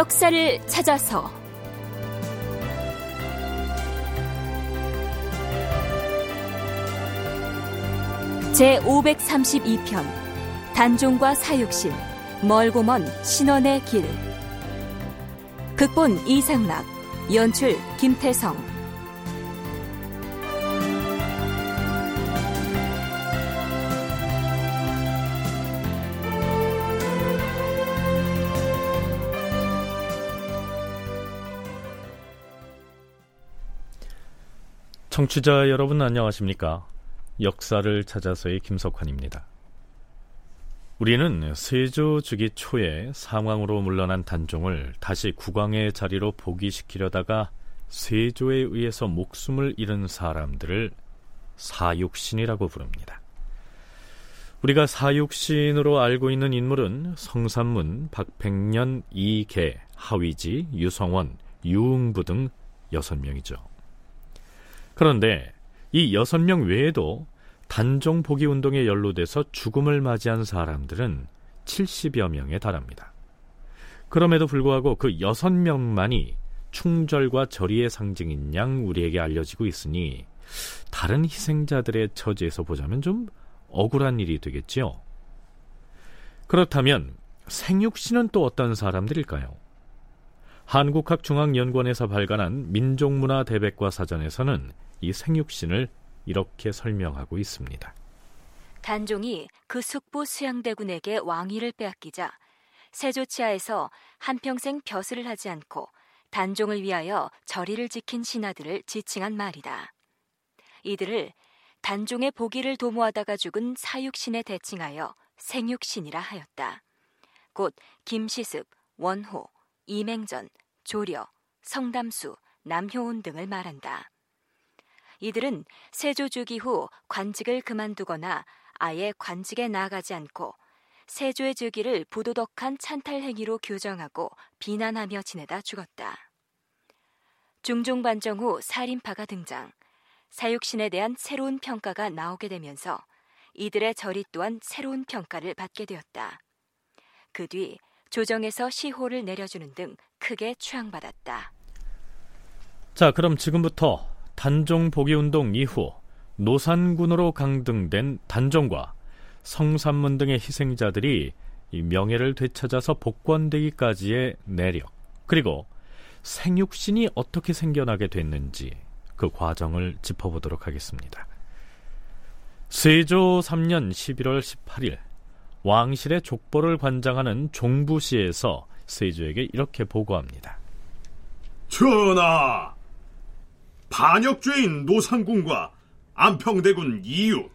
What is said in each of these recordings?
역사를 찾아서. 제 532편 단종과 사육신 멀고 먼 신원의 길. 극본 이상락 연출 김태성 청취자 여러분 안녕하십니까? 역사를 찾아서의 김석환입니다. 우리는 세조 주기 초에 상황으로 물러난 단종을 다시 국왕의 자리로 복위시키려다가 세조에 의해서 목숨을 잃은 사람들을 사육신이라고 부릅니다. 우리가 사육신으로 알고 있는 인물은 성산문, 박백년, 이계, 하위지, 유성원, 유응부 등 여섯 명이죠. 그런데 이 여섯 명 외에도 단종 복위 운동에 연루돼서 죽음을 맞이한 사람들은 70여 명에 달합니다. 그럼에도 불구하고 그 여섯 명만이 충절과 절의의 상징인 양 우리에게 알려지고 있으니 다른 희생자들의 처지에서 보자면 좀 억울한 일이 되겠지요. 그렇다면 생육신은 또 어떤 사람들일까요? 한국학중앙연구원에서 발간한 민족문화 대백과 사전에서는 이 생육신을 이렇게 설명하고 있습니다. 단종이 그 숙부 수양대군에게 왕위를 빼앗기자 세조치하에서 한평생 벼슬을 하지 않고 단종을 위하여 절의를 지킨 신하들을 지칭한 말이다. 이들을 단종의 보기를 도모하다가 죽은 사육신에 대칭하여 생육신이라 하였다. 곧 김시습, 원호, 이맹전, 조려, 성담수, 남효운 등을 말한다. 이들은 세조 주기 후 관직을 그만두거나 아예 관직에 나아가지 않고 세조의 주기를 부도덕한 찬탈 행위로 규정하고 비난하며 지내다 죽었다. 중종 반정 후 살인파가 등장, 사육신에 대한 새로운 평가가 나오게 되면서 이들의 절이 또한 새로운 평가를 받게 되었다. 그 뒤 조정에서 시호를 내려주는 등 크게 추앙받았다. 자, 그럼 지금부터 단종 복위 운동 이후 노산군으로 강등된 단종과 성산문 등의 희생자들이 명예를 되찾아서 복권되기까지의 내력 그리고 생육신이 어떻게 생겨나게 됐는지 그 과정을 짚어보도록 하겠습니다. 세조 3년 11월 18일 왕실의 족보를 관장하는 종부시에서 세조에게 이렇게 보고합니다. 전하, 반역죄인 노상군과 안평대군 이유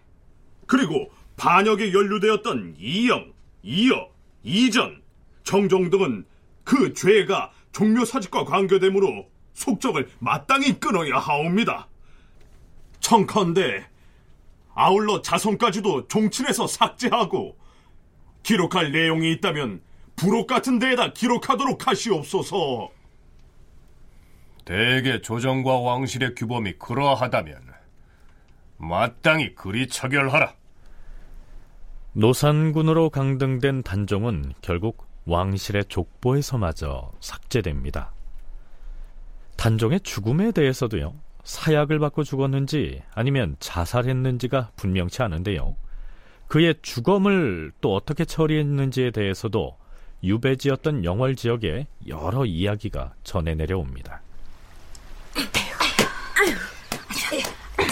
그리고 반역에 연루되었던 이영, 이여, 이전, 정종 등은 그 죄가 종묘사직과 관계되므로 속적을 마땅히 끊어야 하옵니다. 청컨대 아울러 자손까지도 종친에서 삭제하고 기록할 내용이 있다면 부록 같은 데에다 기록하도록 하시옵소서. 대개 조정과 왕실의 규범이 그러하다면 마땅히 그리 처결하라. 노산군으로 강등된 단종은 결국 왕실의 족보에서마저 삭제됩니다. 단종의 죽음에 대해서도요, 사약을 받고 죽었는지 아니면 자살했는지가 분명치 않은데요. 그의 주검을 또 어떻게 처리했는지에 대해서도 유배지였던 영월 지역에 여러 이야기가 전해 내려옵니다.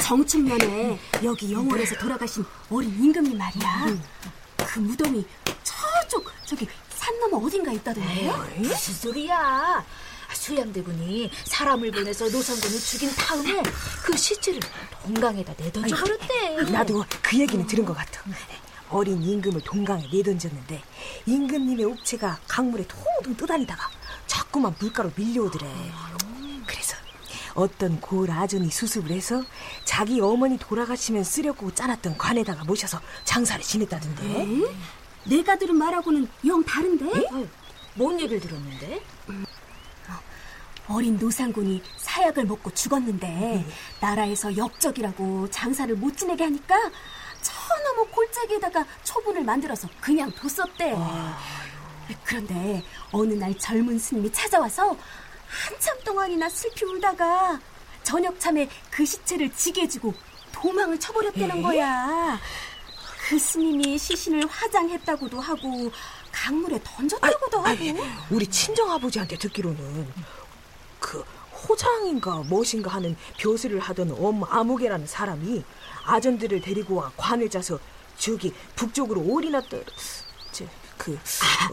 정춘면에 여기 영월에서 돌아가신 어린 임금님 말이야. 그 무덤이 저쪽 저기 산 너머 어딘가 있다던데요? 무슨 소리야? 수양대군이 사람을 보내서 노상군을 죽인 다음에 그 시체를 동강에다 내던져 버렸대. 나도 그 얘기는 들은 것 같아. 어린 임금을 동강에 내던졌는데 임금님의 옥체가 강물에 통통 떠다니다가 자꾸만 물가로 밀려오더래. 그래서 어떤 고을 아전이 수습을 해서 자기 어머니 돌아가시면 쓰려고 짜놨던 관에다가 모셔서 장사를 지냈다던데. 에? 내가 들은 말하고는 영 다른데? 에? 뭔 얘기를 들었는데? 어린 노상군이 사약을 먹고 죽었는데 나라에서 역적이라고 장사를 못 지내게 하니까 저 너머 골짜기에다가 초분을 만들어서 그냥 뒀었대. 그런데 어느 날 젊은 스님이 찾아와서 한참 동안이나 슬피 울다가 저녁 참에 그 시체를 지게 지고 도망을 쳐버렸다는 거야. 그 스님이 시신을 화장했다고도 하고 강물에 던졌다고도 아, 하고. 아니, 우리 친정 아버지한테 듣기로는 그 호장인가 무엇인가 하는 벼슬을 하던 엄 아무개라는 사람이 아전들을 데리고 와 관을 짜서 저기 북쪽으로 올인했다. 그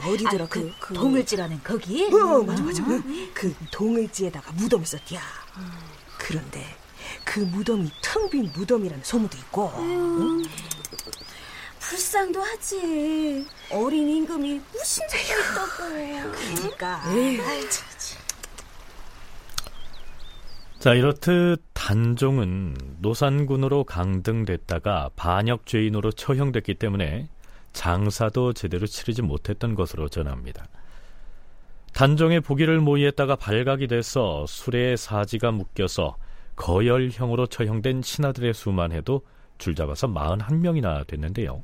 어디더라 아, 그, 그 동을지라는 거기? 어 맞아 맞아 그, 그 동을지에다가 무덤을 썼디야. 그런데 그 무덤이 텅 빈 무덤이라는 소문도 있고. 응? 불쌍도 하지. 어린 임금이 무슨 죄가 있다고. 그러니까. 자, 이렇듯 단종은 노산군으로 강등됐다가 반역 죄인으로 처형됐기 때문에 장사도 제대로 치르지 못했던 것으로 전합니다. 단종의 보기를 모의했다가 발각이 돼서 수레에 사지가 묶여서 거열형으로 처형된 신하들의 수만 해도 줄잡아서 41명이나 됐는데요.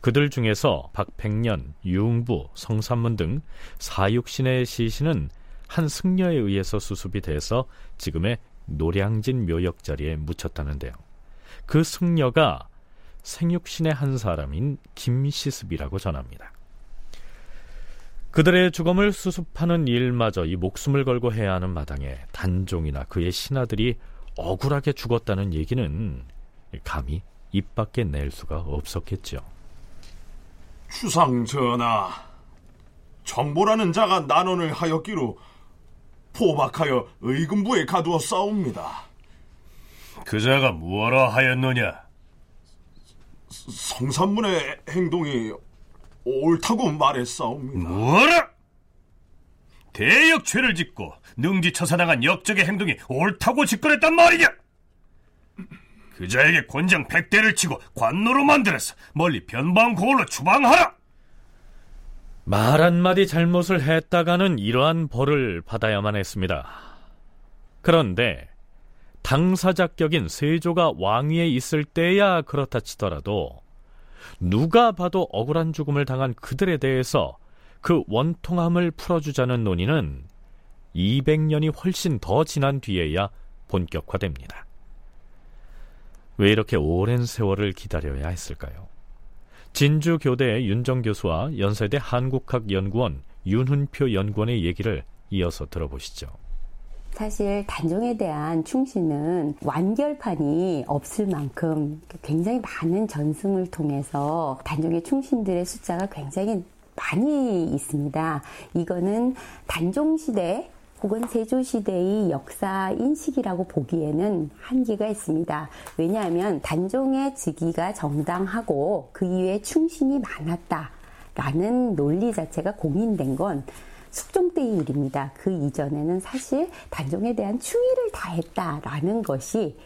그들 중에서 박백년, 유웅부, 성삼문 등 사육신의 시신은 한 승려에 의해서 수습이 돼서 지금의 노량진 묘역 자리에 묻혔다는데요. 그 승려가 생육신의 한 사람인 김시습이라고 전합니다. 그들의 죽음을 수습하는 일마저 이 목숨을 걸고 해야 하는 마당에 단종이나 그의 신하들이 억울하게 죽었다는 얘기는 감히 입 밖에 낼 수가 없었겠죠. 주상 전하, 정보라는 자가 난원을 하였기로 포박하여 의금부에 가두어 싸웁니다. 그 자가 무엇라 하였느냐? 성산문의 행동이 옳다고 말했사옵니다. 뭐라? 대역죄를 짓고 능지 처사당한 역적의 행동이 옳다고 짓거렸단 말이냐? 그 자에게 권장 백대를 치고 관노로 만들어서 멀리 변방 고을로 추방하라! 말 한마디 잘못을 했다가는 이러한 벌을 받아야만 했습니다. 그런데 당사자격인 세조가 왕위에 있을 때야 그렇다 치더라도 누가 봐도 억울한 죽음을 당한 그들에 대해서 그 원통함을 풀어주자는 논의는 200년이 훨씬 더 지난 뒤에야 본격화됩니다. 왜 이렇게 오랜 세월을 기다려야 했을까요? 진주 교대 윤정 교수와 연세대 한국학연구원 윤훈표 연구원의 얘기를 이어서 들어보시죠. 사실 단종에 대한 충신은 완결판이 없을 만큼 굉장히 많은 전승을 통해서 단종의 충신들의 숫자가 굉장히 많이 있습니다. 이거는 단종 시대 혹은 세조 시대의 역사 인식이라고 보기에는 한계가 있습니다. 왜냐하면 단종의 즉위가 정당하고 그 이후에 충신이 많았다라는 논리 자체가 공인된 건 숙종 때의 일입니다. 그 이전에는 사실 단종에 대한 추위를 다했다라는 것이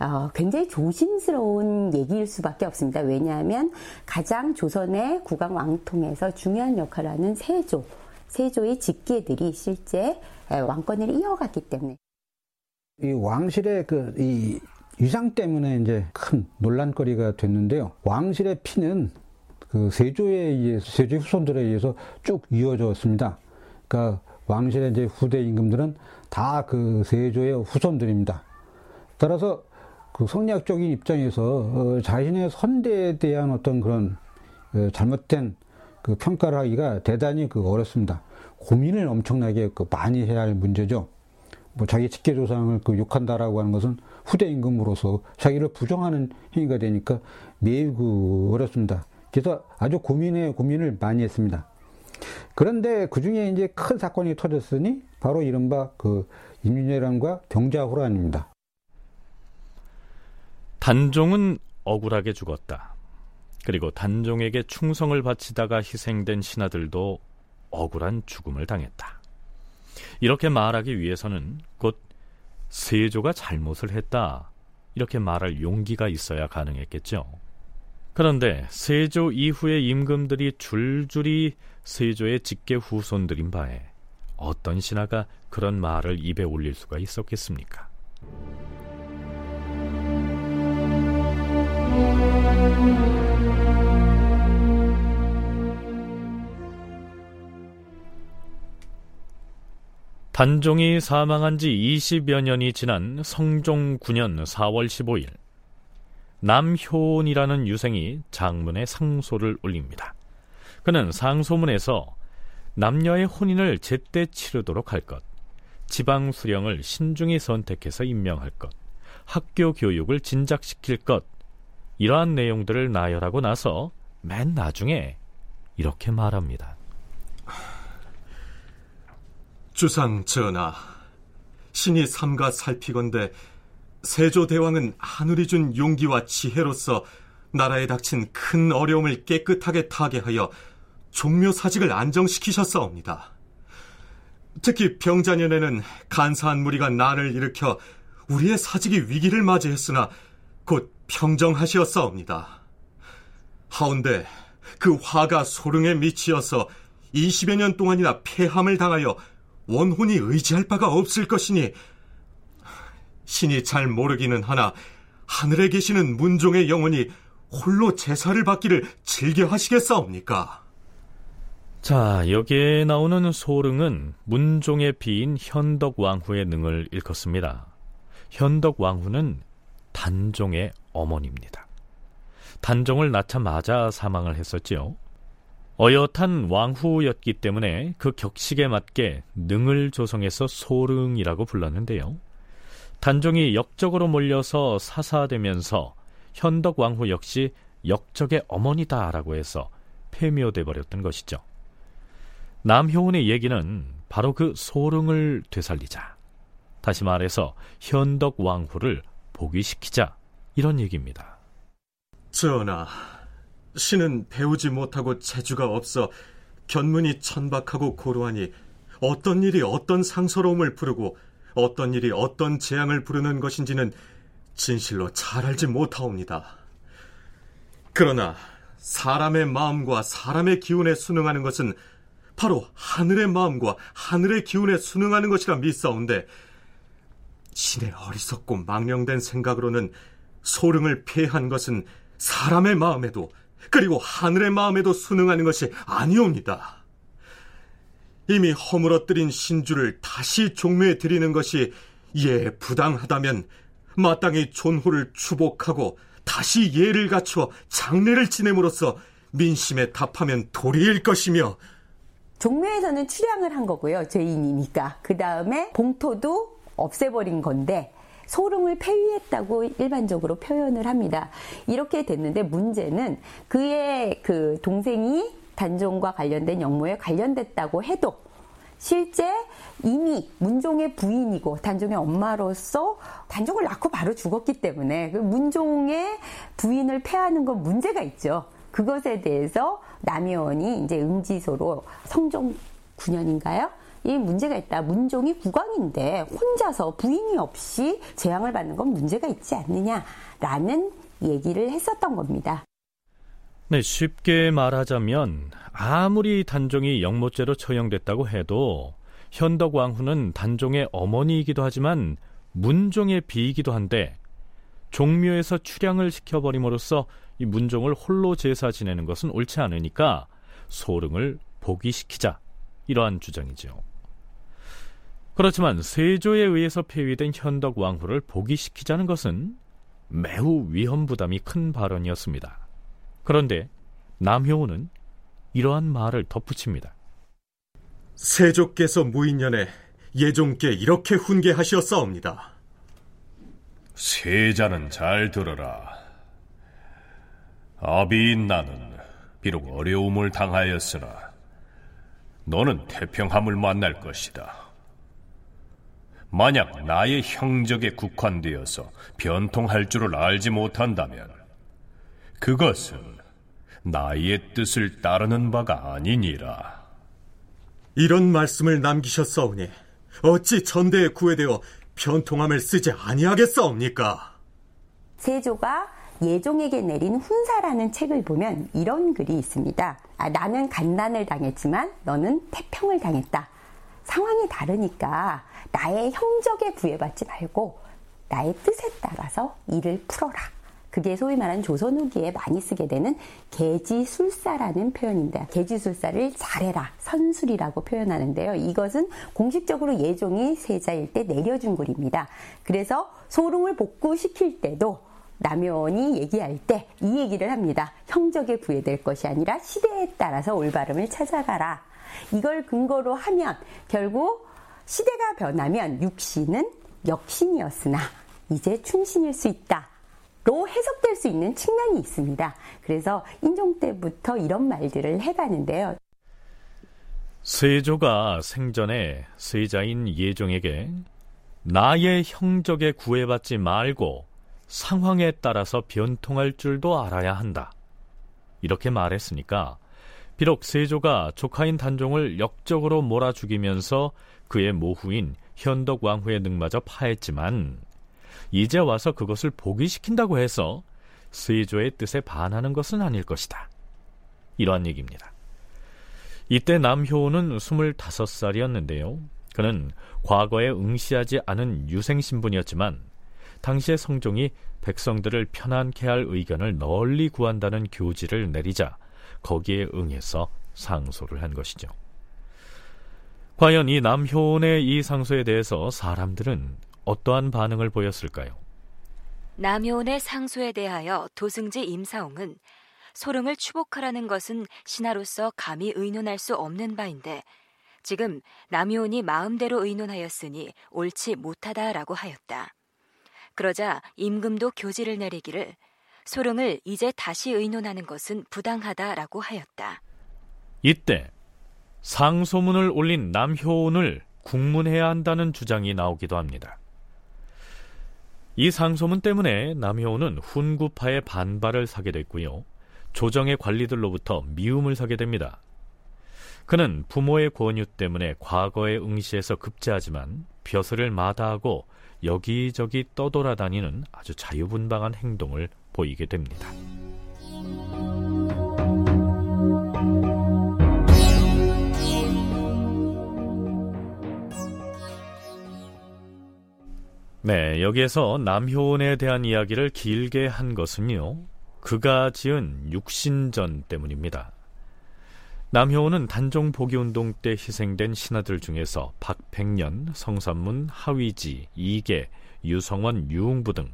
어, 굉장히 조심스러운 얘기일 수밖에 없습니다. 왜냐하면 가장 조선의 국왕 왕통에서 중요한 역할을 하는 세조, 세조의 직계들이 실제 왕권을 이어갔기 때문에 이 왕실의 그 이 위상 때문에 이제 큰 논란거리가 됐는데요. 왕실의 피는 그 세조에 의해서 세조 후손들에 의해서 쭉 이어졌습니다. 그러니까 왕실의 이제 후대 임금들은 다 그 세조의 후손들입니다. 따라서 그 성리학적인 입장에서 어, 자신의 선대에 대한 어떤 그런 어, 잘못된 그 평가를 하기가 대단히 그 어렵습니다. 고민을 엄청나게 그 많이 해야 할 문제죠. 뭐 자기 직계 조상을 그 욕한다라고 하는 것은 후대 임금으로서 자기를 부정하는 행위가 되니까 매우 그 어렵습니다. 그래서 아주 고민에 고민을 많이 했습니다. 그런데 그 중에 이제 큰 사건이 터졌으니 바로 이른바 그 임윤회란과 병자호란입니다. 단종은 억울하게 죽었다. 그리고 단종에게 충성을 바치다가 희생된 신하들도 억울한 죽음을 당했다. 이렇게 말하기 위해서는 곧 세조가 잘못을 했다. 이렇게 말할 용기가 있어야 가능했겠죠. 그런데 세조 이후의 임금들이 줄줄이 세조의 직계 후손들인 바에 어떤 신하가 그런 말을 입에 올릴 수가 있었겠습니까? 단종이 사망한 지 20여 년이 지난 성종 9년 4월 15일 남효온이라는 유생이 장문의 상소를 올립니다. 그는 상소문에서 남녀의 혼인을 제때 치르도록 할 것, 지방 수령을 신중히 선택해서 임명할 것, 학교 교육을 진작시킬 것, 이러한 내용들을 나열하고 나서 맨 나중에 이렇게 말합니다. 주상 전하, 신이 삼가 살피건대 세조대왕은 하늘이 준 용기와 지혜로서 나라에 닥친 큰 어려움을 깨끗하게 타개하여 종묘 사직을 안정시키셨사옵니다. 특히 병자년에는 간사한 무리가 난을 일으켜 우리의 사직이 위기를 맞이했으나 곧 평정하시었사옵니다. 하운데 그 화가 소릉에 미치어서 20여 년 동안이나 폐함을 당하여 원혼이 의지할 바가 없을 것이니 신이 잘 모르기는 하나 하늘에 계시는 문종의 영혼이 홀로 제사를 받기를 즐겨 하시겠사옵니까? 자, 여기에 나오는 소릉은 문종의 비인 현덕 왕후의 능을 일컫습니다. 현덕 왕후는 단종의 어머니입니다. 단종을 낳자마자 사망을 했었지요. 어엿한 왕후였기 때문에 그 격식에 맞게 능을 조성해서 소릉이라고 불렀는데요. 단종이 역적으로 몰려서 사사되면서 현덕 왕후 역시 역적의 어머니다라고 해서 폐묘돼 버렸던 것이죠. 남효운의 얘기는 바로 그 소릉을 되살리자. 다시 말해서 현덕 왕후를 복위시키자 이런 얘기입니다. 전하, 신은 배우지 못하고 재주가 없어 견문이 천박하고 고루하니 어떤 일이 어떤 상서로움을 부르고 어떤 일이 어떤 재앙을 부르는 것인지는 진실로 잘 알지 못하옵니다. 그러나 사람의 마음과 사람의 기운에 순응하는 것은 바로 하늘의 마음과 하늘의 기운에 순응하는 것이라 믿사온데 신의 어리석고 망령된 생각으로는 소릉을 폐한 것은 사람의 마음에도 그리고 하늘의 마음에도 순응하는 것이 아니옵니다. 이미 허물어뜨린 신주를 다시 종묘에 드리는 것이 예 부당하다면 마땅히 존호를 추복하고 다시 예를 갖추어 장례를 지냄으로써 민심에 답하면 도리일 것이며 종묘에서는 출양을 한 거고요. 죄인이니까. 그 다음에 봉토도 없애버린 건데 소릉을 폐위했다고 일반적으로 표현을 합니다. 이렇게 됐는데 문제는 그의 그 동생이 단종과 관련된 영모에 관련됐다고 해도 실제 이미 문종의 부인이고 단종의 엄마로서 단종을 낳고 바로 죽었기 때문에 그 문종의 부인을 폐하는 건 문제가 있죠. 그것에 대해서 남의원이 이제 응지소로 성종 9년인가요? 이 문제가 있다. 문종이 국왕인데 혼자서 부인이 없이 재앙을 받는 건 문제가 있지 않느냐라는 얘기를 했었던 겁니다. 네, 쉽게 말하자면 아무리 단종이 영모죄로 처형됐다고 해도 현덕 왕후는 단종의 어머니이기도 하지만 문종의 비이기도 한데 종묘에서 출양을 시켜버림으로써 이 문종을 홀로 제사 지내는 것은 옳지 않으니까 소릉을 복위시키자 이러한 주장이죠. 그렇지만 세조에 의해서 폐위된 현덕 왕후를 복위시키자는 것은 매우 위험 부담이 큰 발언이었습니다. 그런데 남효우는 이러한 말을 덧붙입니다. 세조께서 무인년에 예종께 이렇게 훈계하시었사옵니다. 세자는 잘 들어라. 아비인 나는 비록 어려움을 당하였으나 너는 태평함을 만날 것이다. 만약 나의 형적에 국한되어서 변통할 줄을 알지 못한다면 그것은 나의 뜻을 따르는 바가 아니니라. 이런 말씀을 남기셨사오니 어찌 전대에 구애되어 변통함을 쓰지 아니하겠사옵니까? 세조가 예종에게 내린 훈사라는 책을 보면 이런 글이 있습니다. 아, 나는 간난을 당했지만 너는 태평을 당했다. 상황이 다르니까 나의 형적에 구애받지 말고 나의 뜻에 따라서 일을 풀어라. 그게 소위 말하는 조선 후기에 많이 쓰게 되는 개지술사라는 표현입니다. 개지술사를 잘해라, 선술이라고 표현하는데요. 이것은 공식적으로 예종이 세자일 때 내려준 글입니다. 그래서 소릉을 복구시킬 때도 남효원이 얘기할 때 이 얘기를 합니다. 형적에 구애될 것이 아니라 시대에 따라서 올바름을 찾아가라. 이걸 근거로 하면 결국 시대가 변하면 육신은 역신이었으나 이제 충신일 수 있다. 로 해석될 수 있는 측면이 있습니다. 그래서 인종 때부터 이런 말들을 해가는데요. 세조가 생전에 세자인 예종에게 나의 형적에 구애받지 말고 상황에 따라서 변통할 줄도 알아야 한다. 이렇게 말했으니까 비록 세조가 조카인 단종을 역적으로 몰아 죽이면서 그의 모후인 현덕 왕후의 능마저 파했지만 이제 와서 그것을 포기시킨다고 해서 세조의 뜻에 반하는 것은 아닐 것이다. 이러한 얘기입니다. 이때 남효는 25살이었는데요. 그는 과거에 응시하지 않은 유생신분이었지만 당시의 성종이 백성들을 편안케 할 의견을 널리 구한다는 교지를 내리자 거기에 응해서 상소를 한 것이죠. 과연 이 남효원의 이 상소에 대해서 사람들은 어떠한 반응을 보였을까요? 남효원의 상소에 대하여 도승지 임사홍은 소릉을 추복하라는 것은 신하로서 감히 의논할 수 없는 바인데 지금 남효원이 마음대로 의논하였으니 옳지 못하다라고 하였다. 그러자 임금도 교지를 내리기를 소릉을 이제 다시 의논하는 것은 부당하다라고 하였다. 이때 상소문을 올린 남효운을 국문해야 한다는 주장이 나오기도 합니다. 이 상소문 때문에 남효운은 훈구파의 반발을 사게 됐고요. 조정의 관리들로부터 미움을 사게 됩니다. 그는 부모의 권유 때문에 과거의 응시에서 급제하지만 벼슬을 마다하고 여기저기 떠돌아다니는 아주 자유분방한 행동을 보이게 됩니다. 네, 여기에서 남효원에 대한 이야기를 길게 한 것은요, 그가 지은 육신전 때문입니다. 남효원은 단종 보기운동 때 희생된 신하들 중에서 박백년, 성삼문, 하위지, 이계, 유성원, 유웅부 등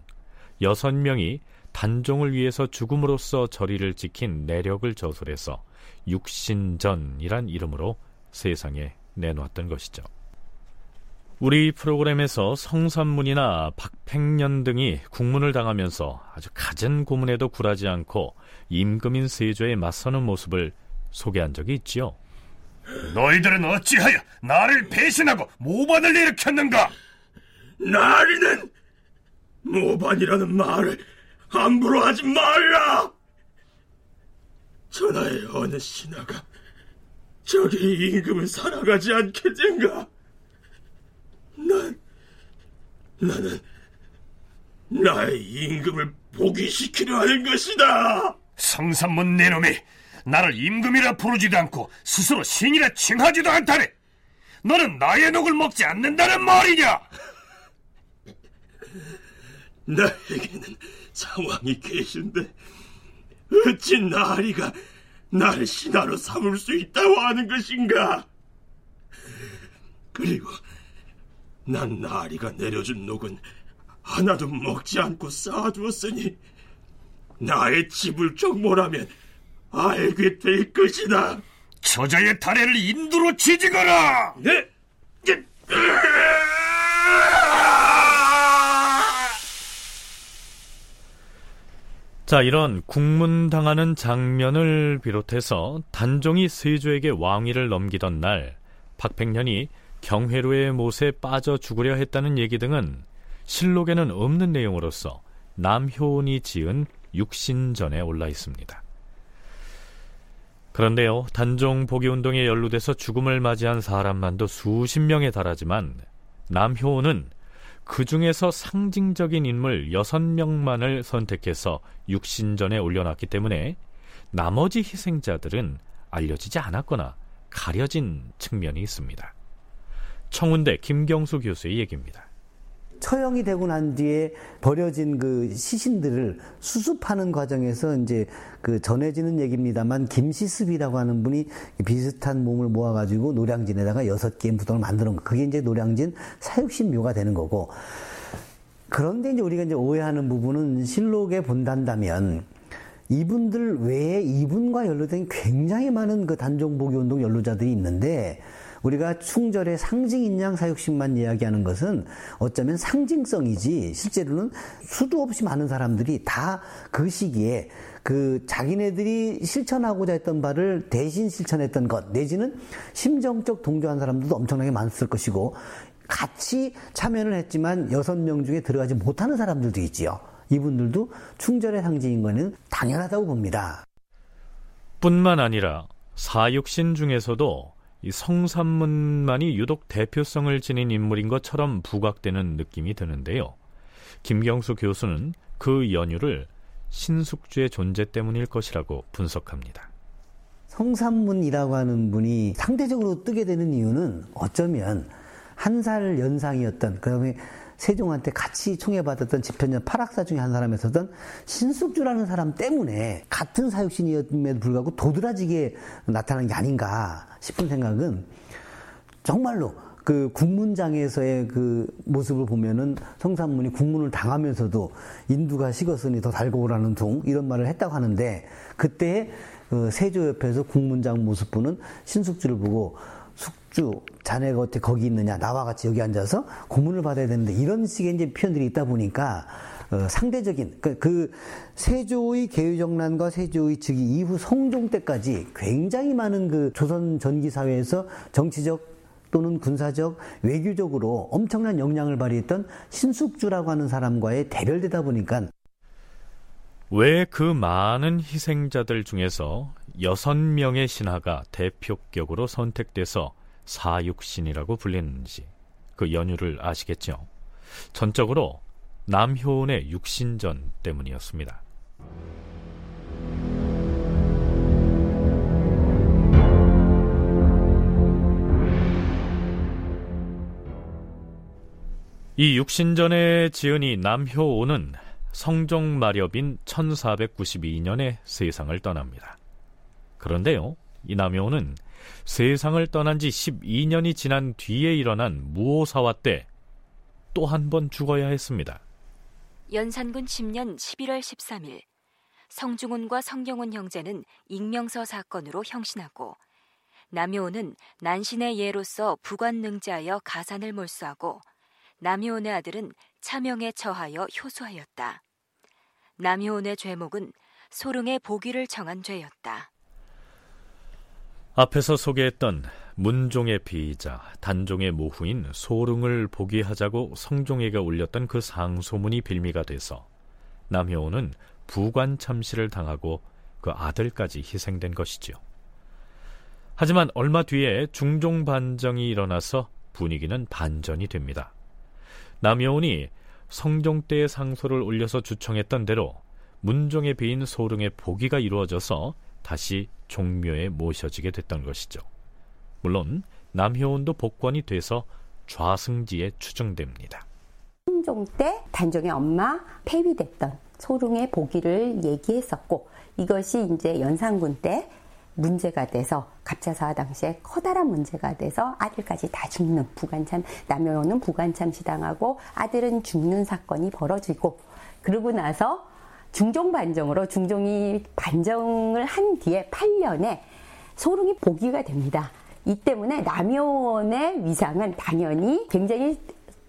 여섯 명이 단종을 위해서 죽음으로써 저리를 지킨 내력을 저술해서 육신전이란 이름으로 세상에 내놓았던 것이죠. 우리 프로그램에서 성삼문이나 박팽년 등이 국문을 당하면서 아주 갖은 고문에도 굴하지 않고 임금인 세조에 맞서는 모습을 소개한 적이 있지요. 너희들은 어찌하여 나를 배신하고 모반을 일으켰는가? 나리는 모반이라는 말을 함부로 하지 말라! 전하의 어느 신하가 저기 임금을 살아가지 않겠는가? 난, 나는 나의 임금을 포기시키려 하는 것이다! 성산문 내놈이 나를 임금이라 부르지도 않고 스스로 신이라 칭하지도 않다네! 너는 나의 녹을 먹지 않는다는 말이냐? 나에게는 상황이 계신데 어찌 나리가 나를 신하로 삼을 수 있다고 하는 것인가? 그리고 난 나리가 내려준 녹은 하나도 먹지 않고 쌓아두었으니 나의 집을 정모라면 알게 될 것이다. 저자의 다리를 인두로 치지거라. 네. 자, 이런 국문당하는 장면을 비롯해서 단종이 세조에게 왕위를 넘기던 날 박백년이 경회로의 못에 빠져 죽으려 했다는 얘기 등은 실록에는 없는 내용으로서 남효운이 지은 육신전에 올라 있습니다. 그런데요, 단종 복위 운동에 연루돼서 죽음을 맞이한 사람만도 수십 명에 달하지만 남효운은 그 중에서 상징적인 인물 6명만을 선택해서 육신전에 올려놨기 때문에 나머지 희생자들은 알려지지 않았거나 가려진 측면이 있습니다. 청운대 김경수 교수의 얘기입니다. 처형이 되고 난 뒤에 버려진 그 시신들을 수습하는 과정에서 이제 그 전해지는 얘기입니다만 김시습이라고 하는 분이 비슷한 몸을 모아가지고 노량진에다가 여섯 개의 무덤을 만드는 거. 그게 이제 노량진 사육신묘가 되는 거고. 그런데 이제 우리가 이제 오해하는 부분은 실록에 본단다면 이분들 외에 이분과 연루된 굉장히 많은 그 단종복위 운동 연루자들이 있는데 우리가 충절의 상징인 양 사육신만 이야기하는 것은 어쩌면 상징성이지 실제로는 수도 없이 많은 사람들이 다 그 시기에 그 자기네들이 실천하고자 했던 바를 대신 실천했던 것 내지는 심정적 동조한 사람들도 엄청나게 많았을 것이고 같이 참여를 했지만 여섯 명 중에 들어가지 못하는 사람들도 있지요. 이분들도 충절의 상징인 것은 당연하다고 봅니다. 뿐만 아니라 사육신 중에서도 이 성산문만이 유독 대표성을 지닌 인물인 것처럼 부각되는 느낌이 드는데요. 김경수 교수는 그 연유를 신숙주의 존재 때문일 것이라고 분석합니다. 성산문이라고 하는 분이 상대적으로 뜨게 되는 이유는 어쩌면 한 살 연상이었던 그다음에 세종한테 같이 총애받았던 집현전 팔학사 중에 한 사람이었던 신숙주라는 사람 때문에 같은 사육신이었음에도 불구하고 도드라지게 나타난 게 아닌가 싶은 생각은 정말로 그 국문장에서의 그 모습을 보면은 성산문이 국문을 당하면서도 인두가 식었으니 더 달고 오라는 둥 이런 말을 했다고 하는데 그때 그 세조 옆에서 국문장 모습 보는 신숙주를 보고 숙주 자네가 어떻게 거기 있느냐 나와 같이 여기 앉아서 고문을 받아야 되는데 이런 식의 이제 표현들이 있다 보니까 어, 상대적인 그, 그 세조의 개유정난과 세조의 즉위 이후 성종 때까지 굉장히 많은 그 조선 전기 사회에서 정치적 또는 군사적 외교적으로 엄청난 영향을 발휘했던 신숙주라고 하는 사람과의 대결되다 보니까 왜 그 많은 희생자들 중에서 여섯 명의 신하가 대표격으로 선택돼서 사육신이라고 불리는지 그 연유를 아시겠죠? 전적으로 남효은의 육신전 때문이었습니다. 이 육신전의 지은이 남효온은 성종 마렵인 1492년에 세상을 떠납니다. 그런데요, 이 남효온은 세상을 떠난 지 12년이 지난 뒤에 일어난 무오사화 때 또 한 번 죽어야 했습니다. 연산군 10년 11월 13일 성중훈과 성경훈 형제는 익명서 사건으로 형신하고 남효은은 난신의 예로서 부관능지하여 가산을 몰수하고 남효은의 아들은 차명에 처하여 효수하였다. 남효은의 죄목은 소릉의 보기를 정한 죄였다. 앞에서 소개했던 문종의 비자, 단종의 모후인 소릉을 보기하자고 성종에게 올렸던 그 상소문이 빌미가 돼서 남효원은 부관 참시를 당하고 그 아들까지 희생된 것이지요. 하지만 얼마 뒤에 중종 반정이 일어나서 분위기는 반전이 됩니다. 남효원이 성종 때의 상소를 올려서 주청했던 대로 문종의 비인 소릉의 보기가 이루어져서 다시 종묘에 모셔지게 됐던 것이죠. 물론 남효원도 복권이 돼서 좌승지에 추정됩니다. 성종 때 단종의 엄마 폐위됐던 소릉의 보기를 얘기했었고 이것이 이제 연산군 때 문제가 돼서 갑자사화 당시에 커다란 문제가 돼서 아들까지 다 죽는 부관참 남효원은 부관참 시 당하고 아들은 죽는 사건이 벌어지고 그러고 나서 중종 반정으로 중종이 반정을 한 뒤에 8년에 소릉이 복위가 됩니다. 이 때문에 남효원의 위상은 당연히 굉장히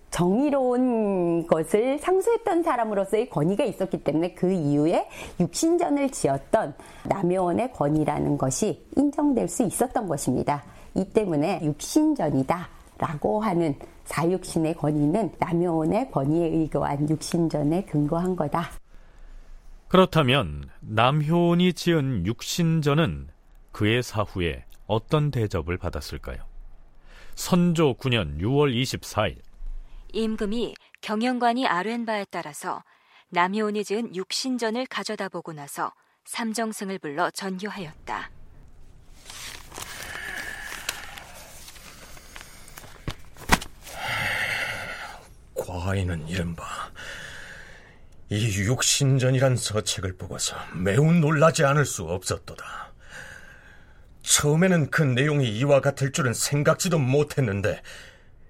정의로운 것을 상수했던 사람으로서의 권위가 있었기 때문에 그 이후에 육신전을 지었던 남효원의 권위라는 것이 인정될 수 있었던 것입니다. 이 때문에 육신전이다 라고 하는 사육신의 권위는 남효원의 권위에 의거한 육신전에 근거한 거다. 그렇다면 남효원이 지은 육신전은 그의 사후에 어떤 대접을 받았을까요? 선조 9년 6월 24일 임금이 경영관이 아뢰는 바에 따라서 남효원이 지은 육신전을 가져다 보고 나서 삼정승을 불러 전교하였다. 과인은 이른바 이 육신전이란 서책을 보고서 매우 놀라지 않을 수 없었도다. 처음에는 그 내용이 이와 같을 줄은 생각지도 못했는데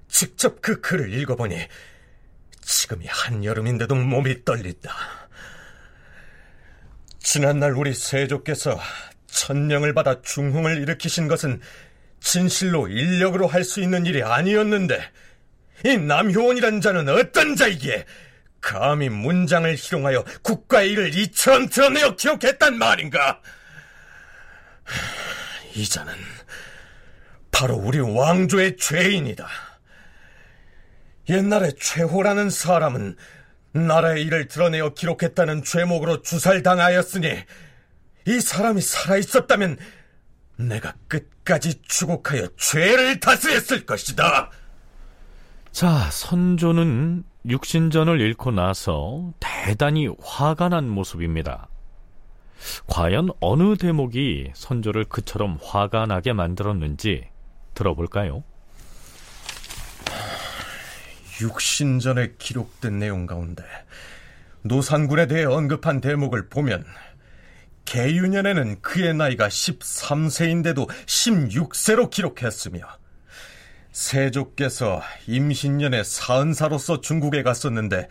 직접 그 글을 읽어보니 지금이 한여름인데도 몸이 떨린다. 지난날 우리 세조께서 천명을 받아 중흥을 일으키신 것은 진실로 인력으로 할 수 있는 일이 아니었는데 이 남효원이란 자는 어떤 자이기에 감히 문장을 희롱하여 국가의 일을 이처럼 드러내어 기록했단 말인가? 이 자는 바로 우리 왕조의 죄인이다. 옛날에 최호라는 사람은 나라의 일을 드러내어 기록했다는 죄목으로 주살당하였으니 이 사람이 살아있었다면 내가 끝까지 추곡하여 죄를 다스렸을 것이다. 자, 선조는 육신전을 잃고 나서 대단히 화가 난 모습입니다. 과연 어느 대목이 선조를 그처럼 화가 나게 만들었는지 들어볼까요? 육신전에 기록된 내용 가운데 노산군에 대해 언급한 대목을 보면 개유년에는 그의 나이가 13세인데도 16세로 기록했으며 세조께서 임신년에 사은사로서 중국에 갔었는데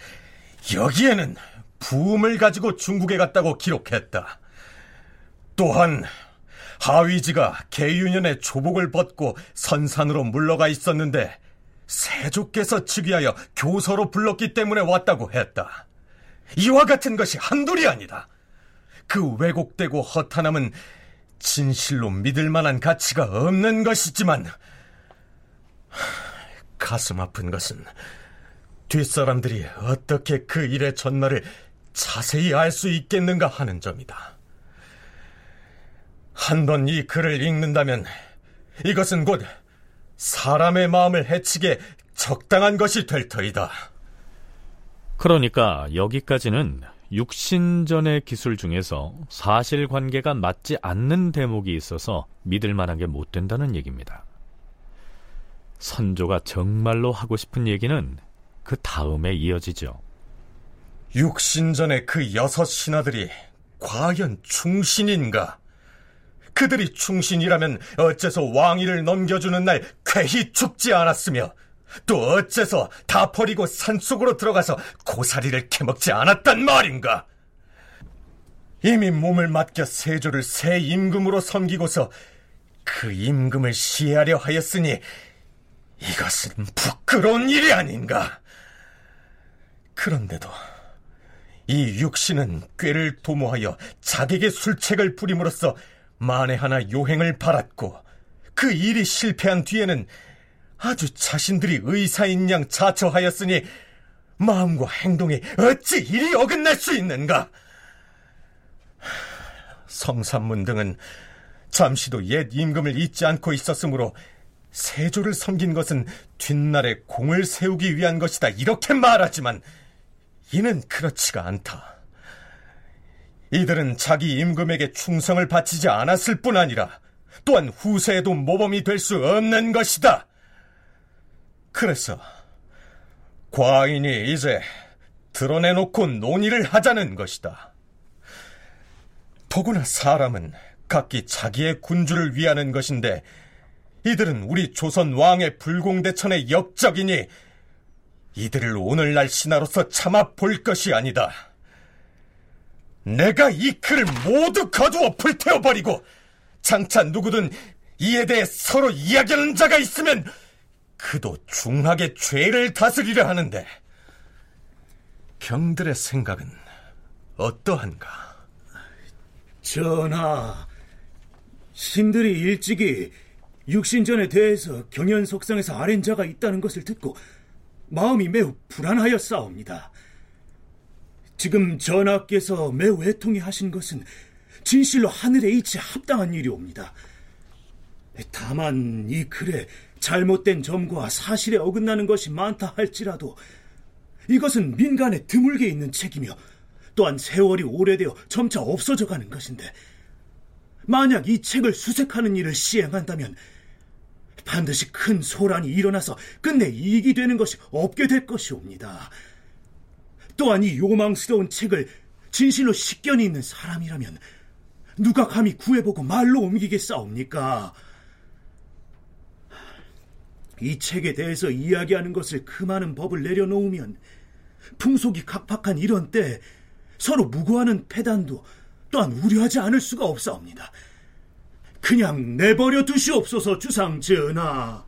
여기에는 부음을 가지고 중국에 갔다고 기록했다. 또한 하위지가 개유년에 조복을 벗고 선산으로 물러가 있었는데 세조께서 즉위하여 교서로 불렀기 때문에 왔다고 했다. 이와 같은 것이 한둘이 아니다. 그 왜곡되고 허탄함은 진실로 믿을 만한 가치가 없는 것이지만 가슴 아픈 것은 뒷사람들이 어떻게 그 일의 전말을 자세히 알 수 있겠는가 하는 점이다. 한 번 이 글을 읽는다면 이것은 곧 사람의 마음을 해치게 적당한 것이 될 터이다. 그러니까 여기까지는 육신전의 기술 중에서 사실관계가 맞지 않는 대목이 있어서 믿을 만한 게 못 된다는 얘기입니다. 선조가 정말로 하고 싶은 얘기는 그 다음에 이어지죠. 육신전의 그 여섯 신하들이 과연 충신인가? 그들이 충신이라면 어째서 왕위를 넘겨주는 날 쾌히 죽지 않았으며 또 어째서 다 버리고 산속으로 들어가서 고사리를 캐먹지 않았단 말인가? 이미 몸을 맡겨 세조를 새 임금으로 섬기고서 그 임금을 시해하려 하였으니 이것은 부끄러운 일이 아닌가? 그런데도 이 육신은 꾀를 도모하여 자객의 술책을 부림으로써 만에 하나 요행을 바랐고 그 일이 실패한 뒤에는 아주 자신들이 의사인 양 자처하였으니 마음과 행동이 어찌 이리 어긋날 수 있는가? 성산문 등은 잠시도 옛 임금을 잊지 않고 있었으므로 세조를 섬긴 것은 뒷날에 공을 세우기 위한 것이다 이렇게 말하지만 이는 그렇지가 않다. 이들은 자기 임금에게 충성을 바치지 않았을 뿐 아니라 또한 후세에도 모범이 될 수 없는 것이다. 그래서 과인이 이제 드러내놓고 논의를 하자는 것이다. 더구나 사람은 각기 자기의 군주를 위하는 것인데 이들은 우리 조선 왕의 불공대천의 역적이니 이들을 오늘날 신하로서 참아 볼 것이 아니다. 내가 이 글을 모두 거두어 불태워버리고 장차 누구든 이에 대해 서로 이야기하는 자가 있으면 그도 중하게 죄를 다스리려 하는데 경들의 생각은 어떠한가? 전하, 신들이 일찍이 육신전에 대해서 경연석상에서 아랜 자가 있다는 것을 듣고 마음이 매우 불안하여 싸웁니다. 지금 전하께서 매우 애통해 하신 것은 진실로 하늘의 이치에 합당한 일이옵니다. 다만 이 글에 잘못된 점과 사실에 어긋나는 것이 많다 할지라도 이것은 민간에 드물게 있는 책이며 또한 세월이 오래되어 점차 없어져 가는 것인데 만약 이 책을 수색하는 일을 시행한다면 반드시 큰 소란이 일어나서 끝내 이익이 되는 것이 없게 될 것이옵니다. 또한 이 요망스러운 책을 진실로 식견이 있는 사람이라면 누가 감히 구해보고 말로 옮기겠사옵니까? 이 책에 대해서 이야기하는 것을 금하는 법을 내려놓으면 풍속이 각박한 이런 때 서로 무고하는 패단도 또한 우려하지 않을 수가 없사옵니다. 그냥 내버려 두시옵소서 주상 전하.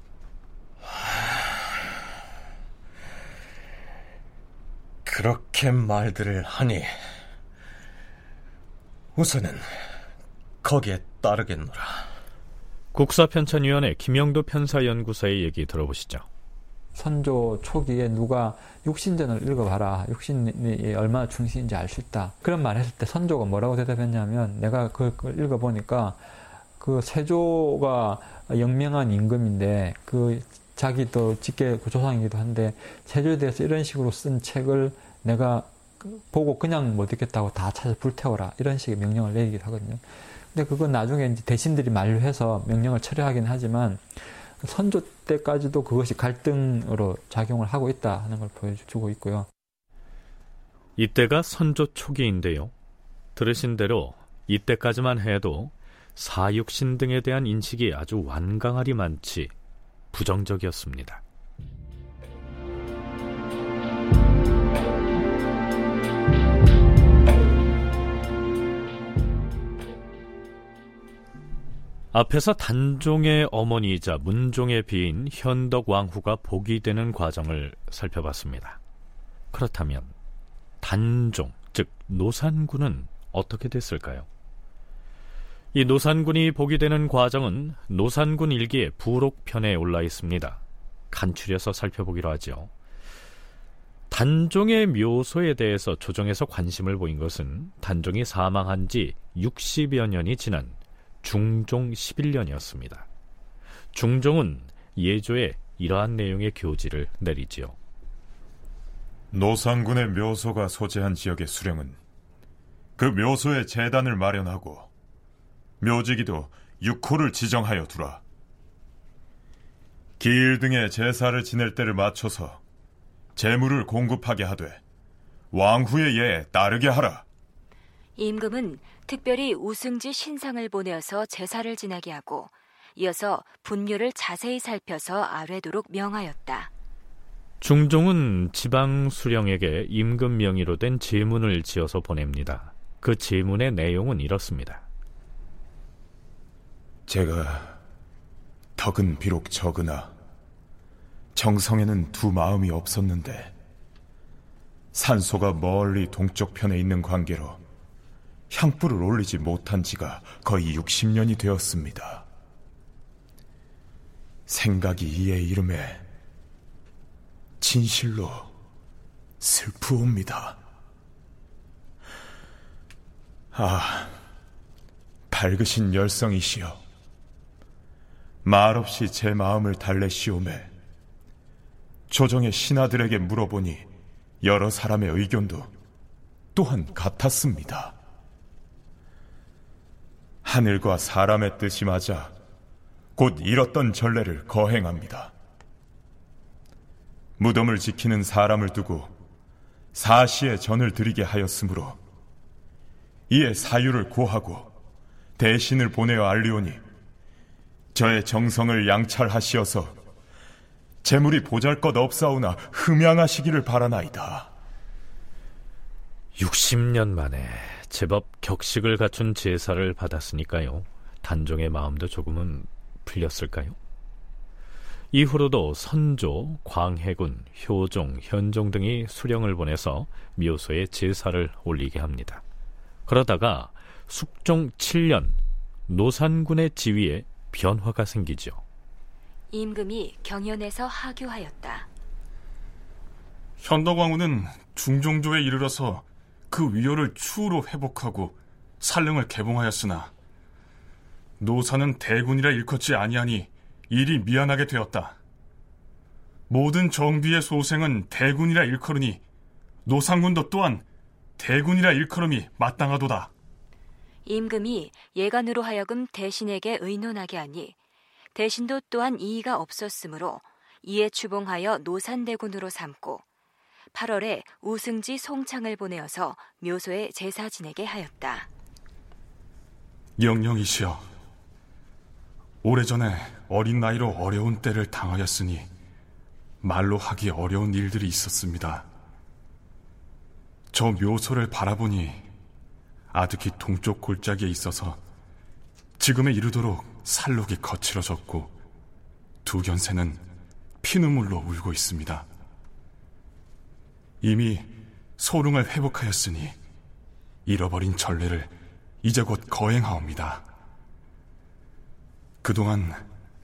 그렇게 말들을 하니 우선은 거기에 따르겠노라. 국사편찬위원회 김영도 편사연구소의 얘기 들어보시죠. 선조 초기에 누가 육신전을 읽어봐라. 육신이 얼마나 충신인지 알 수 있다. 그런 말 했을 때 선조가 뭐라고 대답했냐면 내가 그걸 읽어보니까 그 세조가 영명한 임금인데 그 자기도 직계 조상이기도 한데 세조에 대해서 이런 식으로 쓴 책을 내가 보고 그냥 못 읽겠다고 다 찾아 불태워라 이런 식의 명령을 내리기도 하거든요. 근데 그건 나중에 이제 대신들이 만류해서 명령을 철회하긴 하지만 선조 때까지도 그것이 갈등으로 작용을 하고 있다 하는 걸 보여주고 있고요. 이때가 선조 초기인데요. 들으신 대로 이때까지만 해도 사육신 등에 대한 인식이 아주 완강하리 많지 부정적이었습니다. 앞에서 단종의 어머니이자 문종의 비인 현덕 왕후가 복이 되는 과정을 살펴봤습니다. 그렇다면 단종, 즉 노산군은 어떻게 됐을까요? 이 노산군이 복이 되는 과정은 노산군 일기의 부록편에 올라 있습니다. 간추려서 살펴보기로 하죠. 단종의 묘소에 대해서 조정에서 관심을 보인 것은 단종이 사망한 지 60여 년이 지난 중종 11년이었습니다. 중종은 예조에 이러한 내용의 교지를 내리지요. 노상군의 묘소가 소재한 지역의 수령은 그 묘소에 재단을 마련하고 묘지기도 6호를 지정하여 두라. 기일 등의 제사를 지낼 때를 맞춰서 재물을 공급하게 하되 왕후의 예에 따르게 하라. 임금은 특별히 우승지 신상을 보내어서 제사를 지나게 하고 이어서 분묘를 자세히 살펴서 아뢰도록 명하였다. 중종은 지방 수령에게 임금 명의로 된 제문을 지어서 보냅니다. 그 제문의 내용은 이렇습니다. 제가 덕은 비록 적으나 정성에는 두 마음이 없었는데 산소가 멀리 동쪽 편에 있는 관계로 향불을 올리지 못한 지가 거의 60년이 되었습니다. 생각이 이에 이름에 진실로 슬프옵니다. 아, 밝으신 열성이시여. 말없이 제 마음을 달래시오매. 조정의 신하들에게 물어보니 여러 사람의 의견도 또한 같았습니다. 하늘과 사람의 뜻이 맞아 곧 잃었던 전례를 거행합니다. 무덤을 지키는 사람을 두고 사시의 전을 드리게 하였으므로 이에 사유를 고하고 대신을 보내어 알리오니 저의 정성을 양찰하시어서 재물이 보잘것 없사오나 흠양하시기를 바라나이다. 60년 만에 제법 격식을 갖춘 제사를 받았으니까요. 단종의 마음도 조금은 풀렸을까요? 이후로도 선조, 광해군, 효종, 현종 등이 수령을 보내서 묘소에 제사를 올리게 합니다. 그러다가 숙종 7년 노산군의 지위에 변화가 생기죠. 임금이 경연에서 하교하였다. 현덕왕후는 중종조에 이르러서 그 위호를 추후로 회복하고 살릉을 개봉하였으나 노사는 대군이라 일컫지 아니하니 일이 미안하게 되었다. 모든 정비의 소생은 대군이라 일컬으니 노상군도 또한 대군이라 일컬음이 마땅하도다. 임금이 예간으로 하여금 대신에게 의논하게 하니 대신도 또한 이의가 없었으므로 이에 추봉하여 노산대군으로 삼고 8월에 우승지 송창을 보내어서 묘소에 제사 지내게 하였다. 영영이시여, 오래전에 어린 나이로 어려운 때를 당하였으니 말로 하기 어려운 일들이 있었습니다. 저 묘소를 바라보니 아득히 동쪽 골짜기에 있어서 지금에 이르도록 살록이 거칠어졌고 두 견새는 피눈물로 울고 있습니다. 이미 소릉을 회복하였으니 잃어버린 전례를 이제 곧 거행하옵니다. 그동안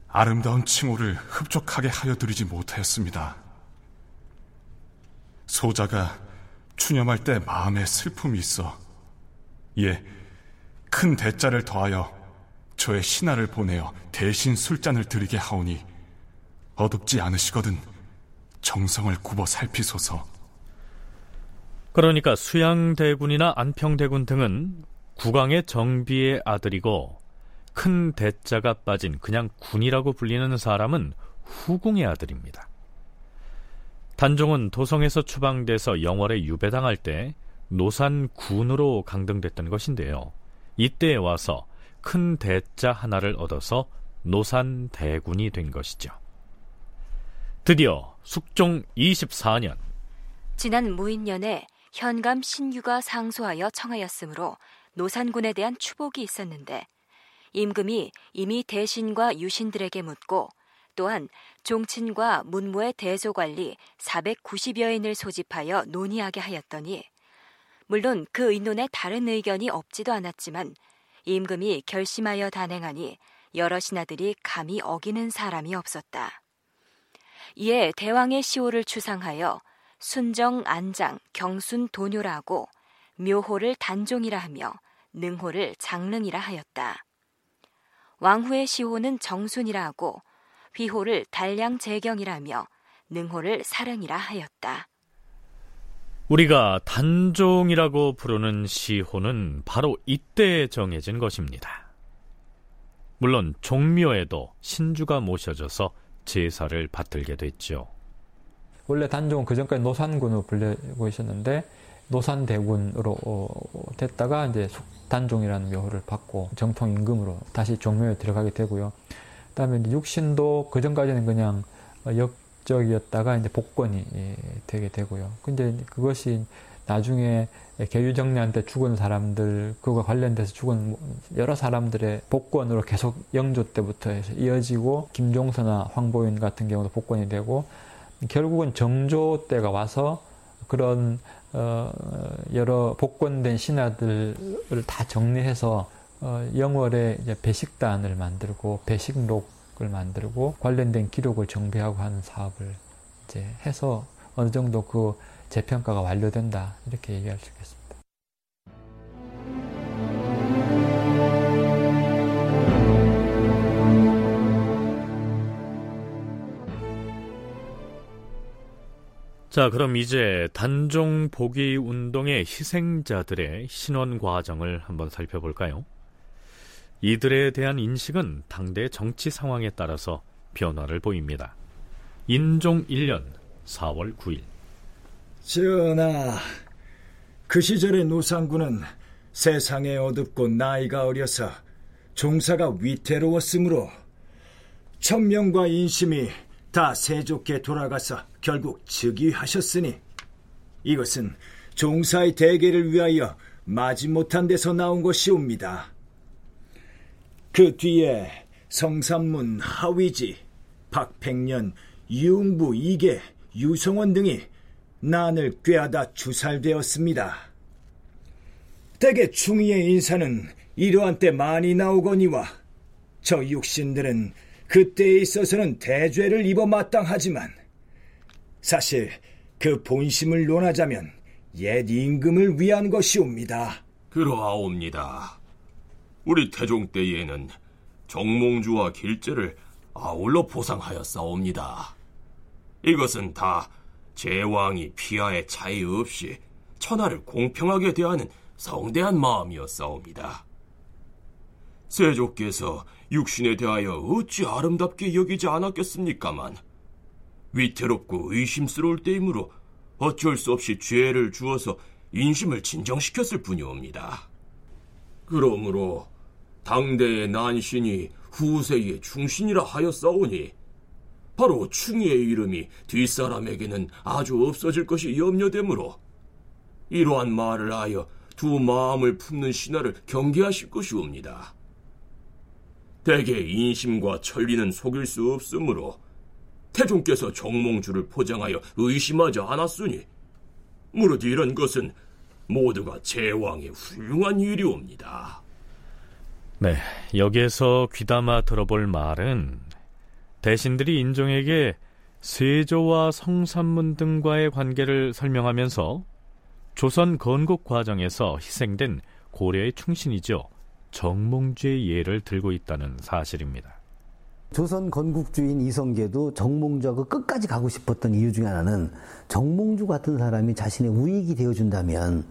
아름다운 칭호를 흡족하게 하여 드리지 못하였습니다. 소자가 추념할 때 마음에 슬픔이 있어 예, 큰 대자를 더하여 저의 신하를 보내어 대신 술잔을 드리게 하오니 어둡지 않으시거든 정성을 굽어 살피소서. 그러니까 수양대군이나 안평대군 등은 국왕의 정비의 아들이고 큰 대자가 빠진 그냥 군이라고 불리는 사람은 후궁의 아들입니다. 단종은 도성에서 추방돼서 영월에 유배당할 때 노산군으로 강등됐던 것인데요. 이때에 와서 큰 대자 하나를 얻어서 노산대군이 된 것이죠. 드디어 숙종 24년 지난 무인년에 현감 신유가 상소하여 청하였으므로 노산군에 대한 추복이 있었는데 임금이 이미 대신과 유신들에게 묻고 또한 종친과 문무의 대조관리 490여인을 소집하여 논의하게 하였더니 물론 그 의논에 다른 의견이 없지도 않았지만 임금이 결심하여 단행하니 여러 신하들이 감히 어기는 사람이 없었다. 이에 대왕의 시호를 추상하여 순정 안장 경순 도뇨라고 묘호를 단종이라 하며 능호를 장릉이라 하였다. 왕후의 시호는 정순이라 하고 휘호를 달량 재경이라며 능호를 사릉이라 하였다. 우리가 단종이라고 부르는 시호는 바로 이때 정해진 것입니다. 물론 종묘에도 신주가 모셔져서 제사를 받들게 됐죠. 원래 단종은 그 전까지 노산군으로 불리고 있었는데 노산대군으로 어, 됐다가 이제 단종이라는 묘호를 받고 정통 임금으로 다시 종묘에 들어가게 되고요. 그다음에 육신도 그 전까지는 그냥 역 적이었다가 이제 복권이 예, 되게 되고요. 근데 그것이 나중에 계유정리한테 죽은 사람들, 그거 관련돼서 죽은 여러 사람들의 복권으로 계속 영조 때부터 해서 이어지고 김종서나 황보윤 같은 경우도 복권이 되고 결국은 정조 때가 와서 그런 어 여러 복권된 신하들을 다 정리해서 어 영월에 이제 배식단을 만들고 배식록 을 만들고 관련된 기록을 정비하고 하는 사업을 이제 해서 어느 정도 그 재평가가 완료된다 이렇게 얘기할 수 있겠습니다. 자, 그럼 이제 단종 복위 운동의 희생자들의 신원 과정을 한번 살펴볼까요? 이들에 대한 인식은 당대 정치 상황에 따라서 변화를 보입니다. 인종 1년 4월 9일 전하, 그 시절의 노상군은 세상에 어둡고 나이가 어려서 종사가 위태로웠으므로 천명과 인심이 다 세좋게 돌아가서 결국 즉위하셨으니 이것은 종사의 대계를 위하여 마지 못한 데서 나온 것이옵니다. 그 뒤에 성삼문, 하위지, 박팽년, 유웅부, 이계, 유성원 등이 난을 꾀하다 주살되었습니다. 대개 충의의 인사는 이러한 때 많이 나오거니와 저 육신들은 그때에 있어서는 대죄를 입어 마땅하지만 사실 그 본심을 논하자면 옛 임금을 위한 것이옵니다. 그러하옵니다. 우리 태종 때에는 정몽주와 길제를 아울러 보상하였사옵니다. 이것은 다 제왕이 피하의 차이 없이 천하를 공평하게 대하는 성대한 마음이었사옵니다. 세조께서 육신에 대하여 어찌 아름답게 여기지 않았겠습니까만 위태롭고 의심스러울 때이므로 어쩔 수 없이 죄를 주어서 인심을 진정시켰을 뿐이옵니다. 그러므로 당대의 난신이 후세의 충신이라 하였사오니 바로 충의 이름이 뒷사람에게는 아주 없어질 것이 염려되므로 이러한 말을 하여 두 마음을 품는 신하를 경계하실 것이옵니다. 대개 인심과 천리는 속일 수 없으므로 태종께서 정몽주를 포장하여 의심하지 않았으니 무릇 이런 것은 모두가 제왕의 훌륭한 일이옵니다. 네, 여기에서 귀담아 들어볼 말은 대신들이 인종에게 세조와 성산문 등과의 관계를 설명하면서 조선 건국 과정에서 희생된 고려의 충신이죠. 정몽주의 예를 들고 있다는 사실입니다. 조선 건국주인 이성계도 정몽주하고 끝까지 가고 싶었던 이유 중에 하나는 정몽주 같은 사람이 자신의 우익이 되어준다면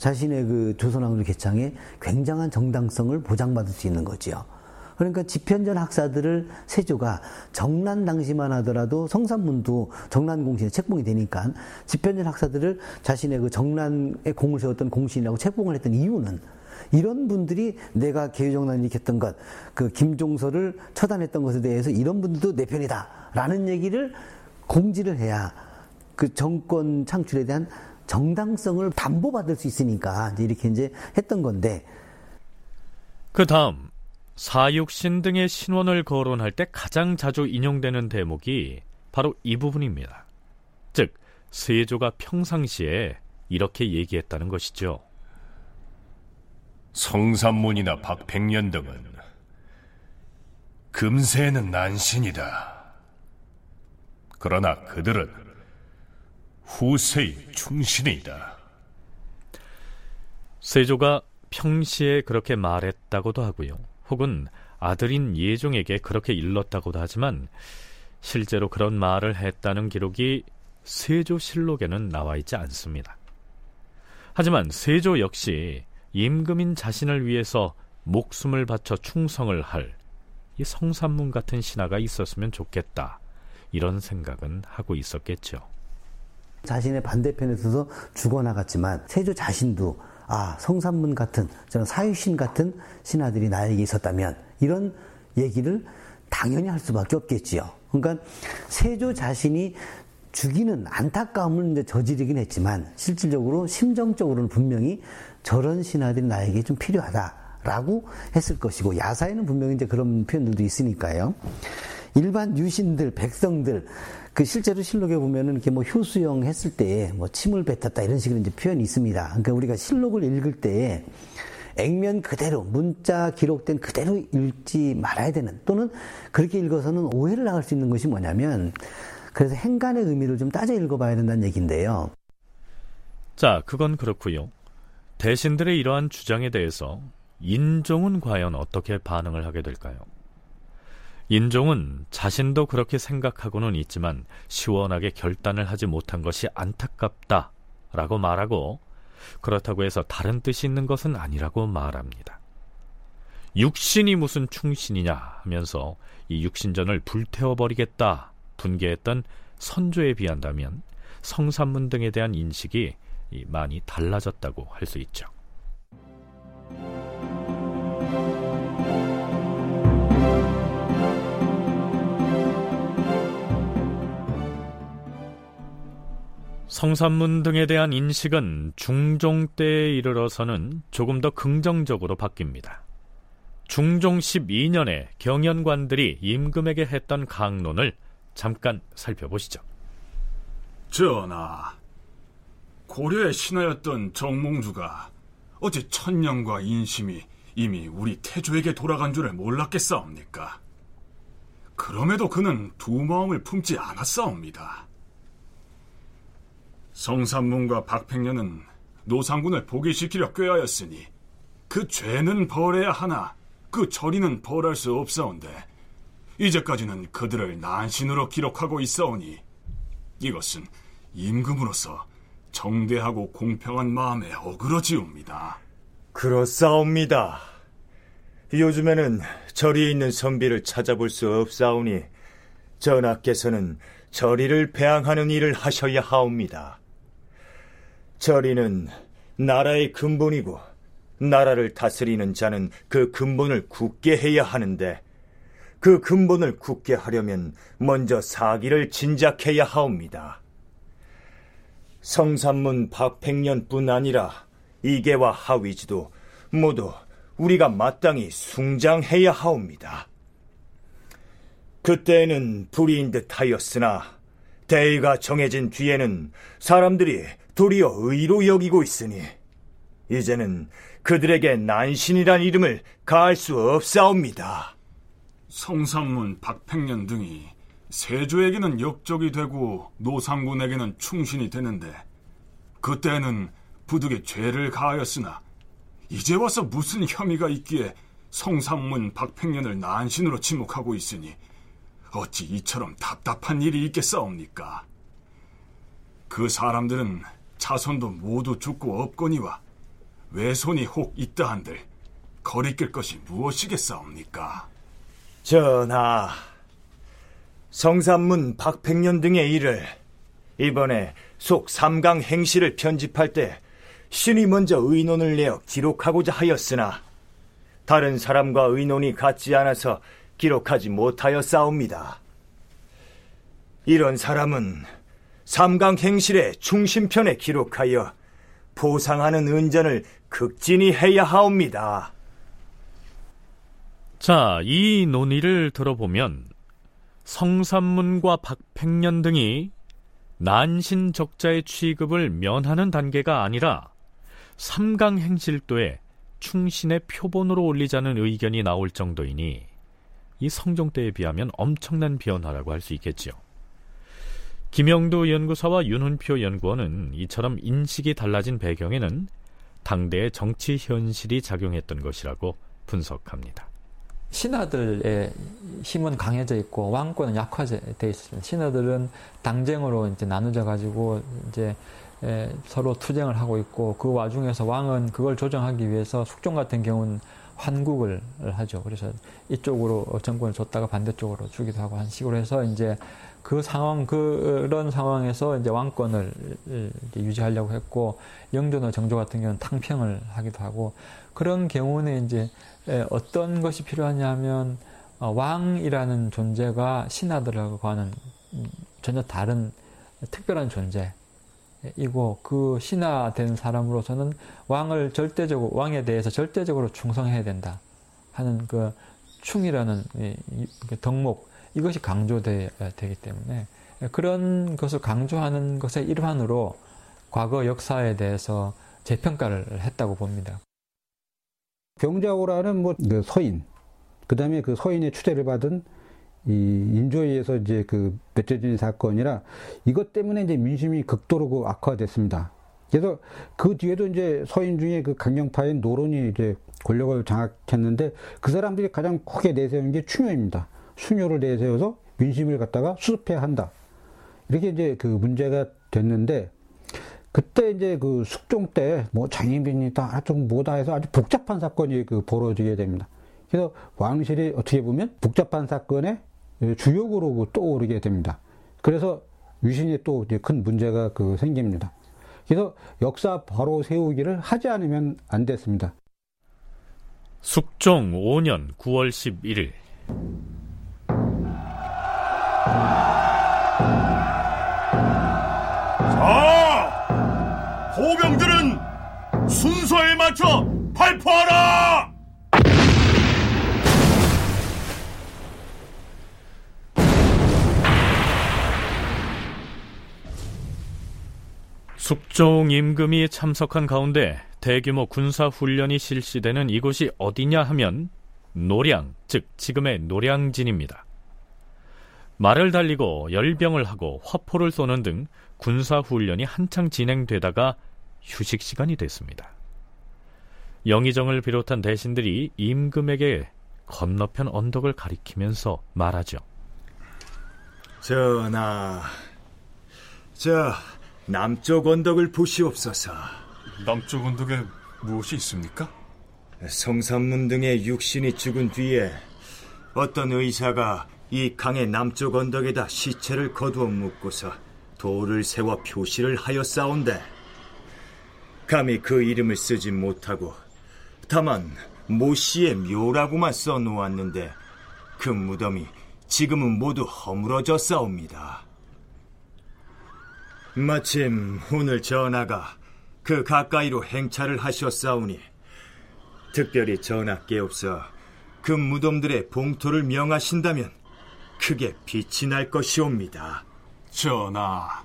자신의 그 조선왕조 개창에 굉장한 정당성을 보장받을 수 있는 거지요. 그러니까 집현전 학사들을 세조가 정난 당시만 하더라도 성산문도 정난 공신에 책봉이 되니까 집현전 학사들을 자신의 그 정난에 공을 세웠던 공신이라고 책봉을 했던 이유는 이런 분들이 내가 개유정난을 일으켰던 것, 그 김종서를 처단했던 것에 대해서 이런 분들도 내 편이다라는 얘기를 공지를 해야 그 정권 창출에 대한 정당성을 담보받을 수 있으니까 이렇게 이제 했던 건데. 그 다음 사육신 등의 신원을 거론할 때 가장 자주 인용되는 대목이 바로 이 부분입니다. 즉 세조가 평상시에 이렇게 얘기했다는 것이죠. 성삼문이나 박백년 등은 금세는 난신이다. 그러나 그들은 후세의 충신이다. 세조가 평시에 그렇게 말했다고도 하고요. 혹은 아들인 예종에게 그렇게 일렀다고도 하지만 실제로 그런 말을 했다는 기록이 세조실록에는 나와 있지 않습니다. 하지만 세조 역시 임금인 자신을 위해서 목숨을 바쳐 충성을 할 이 성산문 같은 신하가 있었으면 좋겠다. 이런 생각은 하고 있었겠죠. 자신의 반대편에 서서 죽어나갔지만 세조 자신도 아 성산문 같은 저는 사유신 같은 신하들이 나에게 있었다면 이런 얘기를 당연히 할 수밖에 없겠지요. 그러니까 세조 자신이 죽이는 안타까움을 이제 저지르긴 했지만 실질적으로 심정적으로는 분명히 저런 신하들이 나에게 좀 필요하다라고 했을 것이고 야사에는 분명히 이제 그런 표현들도 있으니까요. 일반 유신들, 백성들 그 실제로 실록에 보면은 이렇게 뭐 효수영 했을 때 뭐 침을 뱉었다 이런 식으로 이제 표현이 있습니다. 그러니까 우리가 실록을 읽을 때 액면 그대로 문자 기록된 그대로 읽지 말아야 되는 또는 그렇게 읽어서는 오해를 나갈 수 있는 것이 뭐냐면 그래서 행간의 의미를 좀 따져 읽어봐야 된다는 얘기인데요. 자, 그건 그렇고요. 대신들의 이러한 주장에 대해서 인종은 과연 어떻게 반응을 하게 될까요? 인종은 자신도 그렇게 생각하고는 있지만 시원하게 결단을 하지 못한 것이 안타깝다 라고 말하고 그렇다고 해서 다른 뜻이 있는 것은 아니라고 말합니다. 육신이 무슨 충신이냐 하면서 이 육신전을 불태워버리겠다 분개했던 선조에 비한다면 성산문 등에 대한 인식이 많이 달라졌다고 할 수 있죠. 성산문 등에 대한 인식은 중종 때에 이르러서는 조금 더 긍정적으로 바뀝니다. 중종 12년에 경연관들이 임금에게 했던 강론을 잠깐 살펴보시죠. 전하, 고려의 신하였던 정몽주가 어제 천년과 인심이 이미 우리 태조에게 돌아간 줄을 몰랐겠사옵니까? 그럼에도 그는 두 마음을 품지 않았사옵니다. 성삼문과 박팽년은 노상군을 복위시키려 꾀하였으니 그 죄는 벌해야 하나 그 처리는 벌할 수 없사온데 이제까지는 그들을 난신으로 기록하고 있사오니 이것은 임금으로서 정대하고 공평한 마음에 어그러지옵니다. 그렇사옵니다. 요즘에는 절이 있는 선비를 찾아볼 수 없사오니 전하께서는 절이를 배양하는 일을 하셔야 하옵니다. 절이는 나라의 근본이고 나라를 다스리는 자는 그 근본을 굳게 해야 하는데 그 근본을 굳게 하려면 먼저 사기를 진작해야 하옵니다. 성산문 박팽년뿐 아니라 이계와 하위지도 모두 우리가 마땅히 숭장해야 하옵니다. 그때는 불의인 듯 하였으나 대의가 정해진 뒤에는 사람들이 도리어 의로 여기고 있으니 이제는 그들에게 난신이란 이름을 가할 수 없사옵니다. 성삼문, 박팽년 등이 세조에게는 역적이 되고 노상군에게는 충신이 되는데 그때는 부득이 죄를 가하였으나 이제 와서 무슨 혐의가 있기에 성삼문, 박팽년을 난신으로 지목하고 있으니 어찌 이처럼 답답한 일이 있겠사옵니까? 그 사람들은 자손도 모두 죽고 없거니와 외손이 혹 있다 한들 거리낄 것이 무엇이겠사옵니까? 전하, 성산문 박백년 등의 일을 이번에 속 삼강 행시를 편집할 때 신이 먼저 의논을 내어 기록하고자 하였으나 다른 사람과 의논이 같지 않아서 기록하지 못하여 싸웁니다. 이런 사람은 삼강 행실의 중심편에 기록하여 보상하는 은전을 극진히 해야 하옵니다. 자, 이 논의를 들어보면 성삼문과 박팽년 등이 난신적자의 취급을 면하는 단계가 아니라 삼강행실도에 충신의 표본으로 올리자는 의견이 나올 정도이니 이 성종 때에 비하면 엄청난 변화라고 할 수 있겠지요. 김영도 연구사와 윤훈표 연구원은 이처럼 인식이 달라진 배경에는 당대의 정치 현실이 작용했던 것이라고 분석합니다. 신하들의 힘은 강해져 있고 왕권은 약화돼 있습니다. 신하들은 당쟁으로 이제 나누져 가지고 이제 서로 투쟁을 하고 있고 그 와중에서 왕은 그걸 조정하기 위해서 숙종 같은 경우는 환국을 하죠. 그래서 이쪽으로 정권을 줬다가 반대쪽으로 주기도 하고 한 식으로 해서 이제 그 상황 그런 상황에서 이제 왕권을 이제 유지하려고 했고 영조나 정조 같은 경우는 탕평을 하기도 하고 그런 경우는 이제 어떤 것이 필요하냐면 어, 왕이라는 존재가 신하들하고는 전혀 다른 특별한 존재. 이고 그 신하된 사람으로서는 왕을 절대적으로 왕에 대해서 절대적으로 충성해야 된다 하는 그 충이라는 그 덕목 이것이 강조되어야 되기 때문에 그런 것을 강조하는 것의 일환으로 과거 역사에 대해서 재평가를 했다고 봅니다. 병자호라는 뭐 그 서인, 그 다음에 그 서인의 추대를 받은 이 인조위에서 이제 그 맺혀진 사건이라 이것 때문에 이제 민심이 극도로 그 악화됐습니다. 그래서 그 뒤에도 이제 서인 중에 그 강경파인 노론이 이제 권력을 장악했는데 그 사람들이 가장 크게 내세운 게 추묘입니다. 추묘를 내세워서 민심을 갖다가 수습해야 한다. 이렇게 이제 그 문제가 됐는데 그때 이제 그 숙종 때 뭐 장인빈이 다좀 뭐다 해서 아주 복잡한 사건이 그 벌어지게 됩니다. 그래서 왕실이 어떻게 보면 복잡한 사건의 주역으로 그 떠오르게 됩니다. 그래서 위신이 또 큰 문제가 그 생깁니다. 그래서 역사 바로 세우기를 하지 않으면 안 됐습니다. 숙종 5년 9월 11일 자, 호병들은 순서에 맞춰 발포하라! 숙종 임금이 참석한 가운데 대규모 군사 훈련이 실시되는 이곳이 어디냐 하면 노량, 즉 지금의 노량진입니다. 말을 달리고 열병을 하고 화포를 쏘는 등 군사 훈련이 한창 진행되다가 휴식 시간이 됐습니다. 영의정을 비롯한 대신들이 임금에게 건너편 언덕을 가리키면서 말하죠. 전하, 저 남쪽 언덕을 보시옵소서. 남쪽 언덕에 무엇이 있습니까? 성산문 등의 육신이 죽은 뒤에 어떤 의사가 이 강의 남쪽 언덕에다 시체를 거두어 묻고서 돌을 세워 표시를 하였사온데 감히 그 이름을 쓰지 못하고 다만 모 씨의 묘라고만 써 놓았는데 그 무덤이 지금은 모두 허물어져 싸웁니다. 마침 오늘 전하가 그 가까이로 행차를 하셨사오니 특별히 전하께 없어 그 무덤들의 봉토를 명하신다면 크게 빛이 날 것이옵니다. 전하,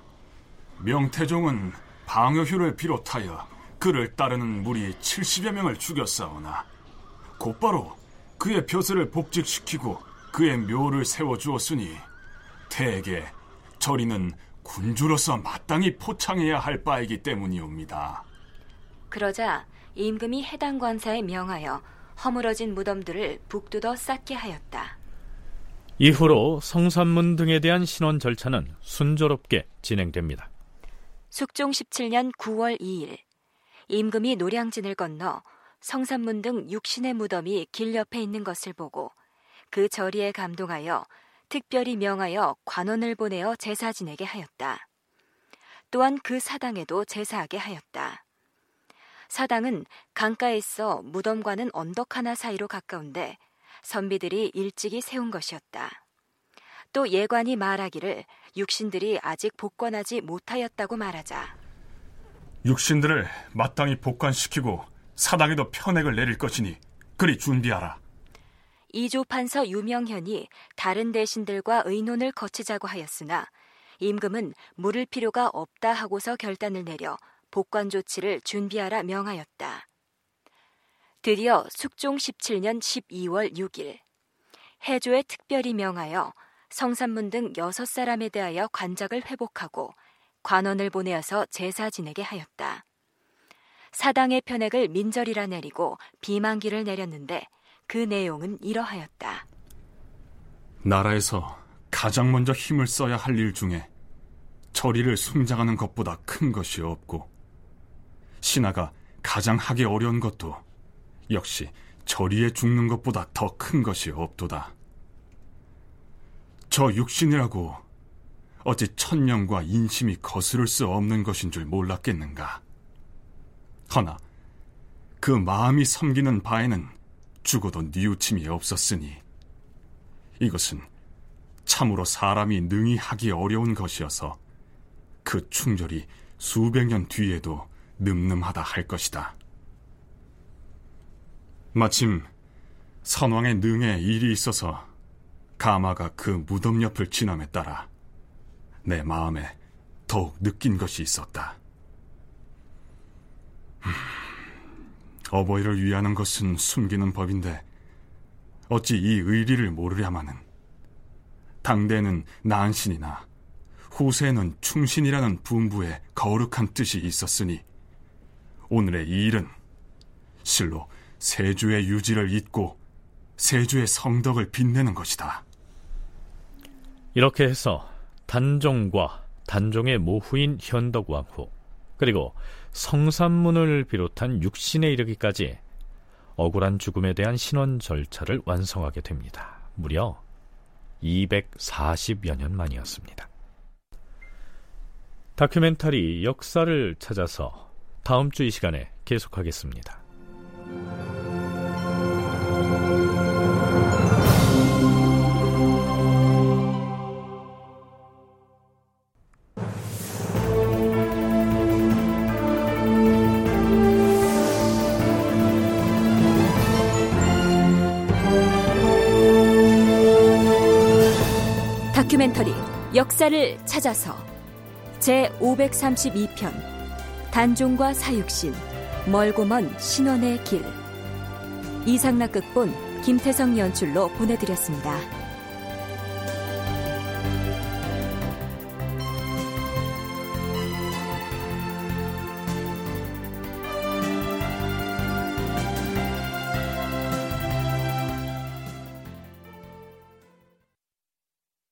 명태종은 방어휴를 비롯하여 그를 따르는 무리 70여 명을 죽였사오나 곧바로 그의 벼슬을 복직시키고 그의 묘를 세워주었으니 대개 저리는 군주로서 마땅히 포창해야 할 바이기 때문이옵니다. 그러자 임금이 해당 관사에 명하여 허물어진 무덤들을 북두더 쌓게 하였다. 이후로 성산문 등에 대한 신원 절차는 순조롭게 진행됩니다. 숙종 17년 9월 2일 임금이 노량진을 건너 성산문 등 육신의 무덤이 길 옆에 있는 것을 보고 그 절이에 감동하여 특별히 명하여 관원을 보내어 제사 지내게 하였다. 또한 그 사당에도 제사하게 하였다. 사당은 강가에 있어 무덤과는 언덕 하나 사이로 가까운데 선비들이 일찍이 세운 것이었다. 또 예관이 말하기를 육신들이 아직 복권하지 못하였다고 말하자 육신들을 마땅히 복관시키고 사당에도 편액을 내릴 것이니 그리 준비하라. 이조 판서 유명현이 다른 대신들과 의논을 거치자고 하였으나 임금은 물을 필요가 없다 하고서 결단을 내려 복관 조치를 준비하라 명하였다. 드디어 숙종 17년 12월 6일 해조에 특별히 명하여 성산문 등 여섯 사람에 대하여 관작을 회복하고 관원을 보내어서 제사 지내게 하였다. 사당의 편액을 민절이라 내리고 비만기를 내렸는데 그 내용은 이러하였다. 나라에서 가장 먼저 힘을 써야 할 일 중에 저리를 숭장하는 것보다 큰 것이 없고 신하가 가장 하기 어려운 것도 역시 저리에 죽는 것보다 더 큰 것이 없도다. 저 육신이라고 어찌 천명과 인심이 거스를 수 없는 것인 줄 몰랐겠는가. 허나 그 마음이 섬기는 바에는 죽어도 뉘우침이 없었으니 이것은 참으로 사람이 능히 하기 어려운 것이어서 그 충절이 수백 년 뒤에도 늠름하다 할 것이다. 마침 선왕의 능에 일이 있어서 가마가 그 무덤 옆을 지남에 따라 내 마음에 더욱 느낀 것이 있었다. 어버이를 위하는 것은 숨기는 법인데 어찌 이 의리를 모르랴마는 당대는 난신이나 후세는 충신이라는 분부에 거룩한 뜻이 있었으니 오늘의 이 일은 실로 세주의 유지를 잇고 세주의 성덕을 빛내는 것이다. 이렇게 해서 단종과 단종의 모후인 현덕왕후 그리고 성산문을 비롯한 육신에 이르기까지 억울한 죽음에 대한 신원 절차를 완성하게 됩니다. 무려 240여 년 만이었습니다. 다큐멘터리 역사를 찾아서 다음 주 이 시간에 계속하겠습니다. 다큐멘터리 역사를 찾아서 제 532편 단종과 사육신 멀고 먼 신원의 길 이상락 극본 김태성 연출로 보내드렸습니다.